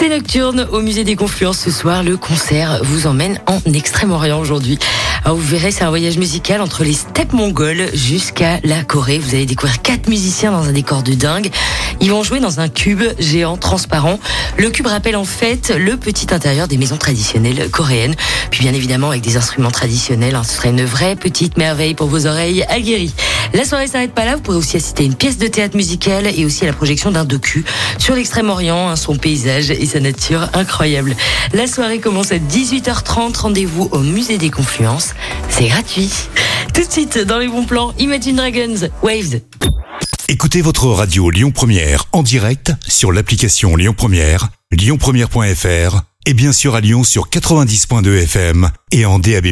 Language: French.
C'est Nocturne au musée des Confluences ce soir. Le concert vous emmène en Extrême-Orient aujourd'hui. Alors vous verrez, c'est un voyage musical entre les steppes mongoles jusqu'à la Corée. Vous allez découvrir quatre musiciens dans un décor de dingue. Ils vont jouer dans un cube géant transparent. Le cube rappelle en fait le petit intérieur des maisons traditionnelles coréennes. Puis bien évidemment avec des instruments traditionnels. hein. Ce serait une vraie petite merveille pour vos oreilles aguerries. La soirée s'arrête pas là. Vous pourrez aussi assister à une pièce de théâtre musicale et aussi à la projection d'un docu sur l'Extrême-Orient, hein, son paysage sa nature incroyable. La soirée commence à 18h30. Rendez-vous au musée des Confluences. C'est gratuit. Tout de suite, dans les bons plans, Imagine Dragons, Waves. Écoutez votre radio Lyon Première en direct sur l'application Lyon Première, lyonpremière.fr et bien sûr à Lyon sur 90.2 FM et en DAB+.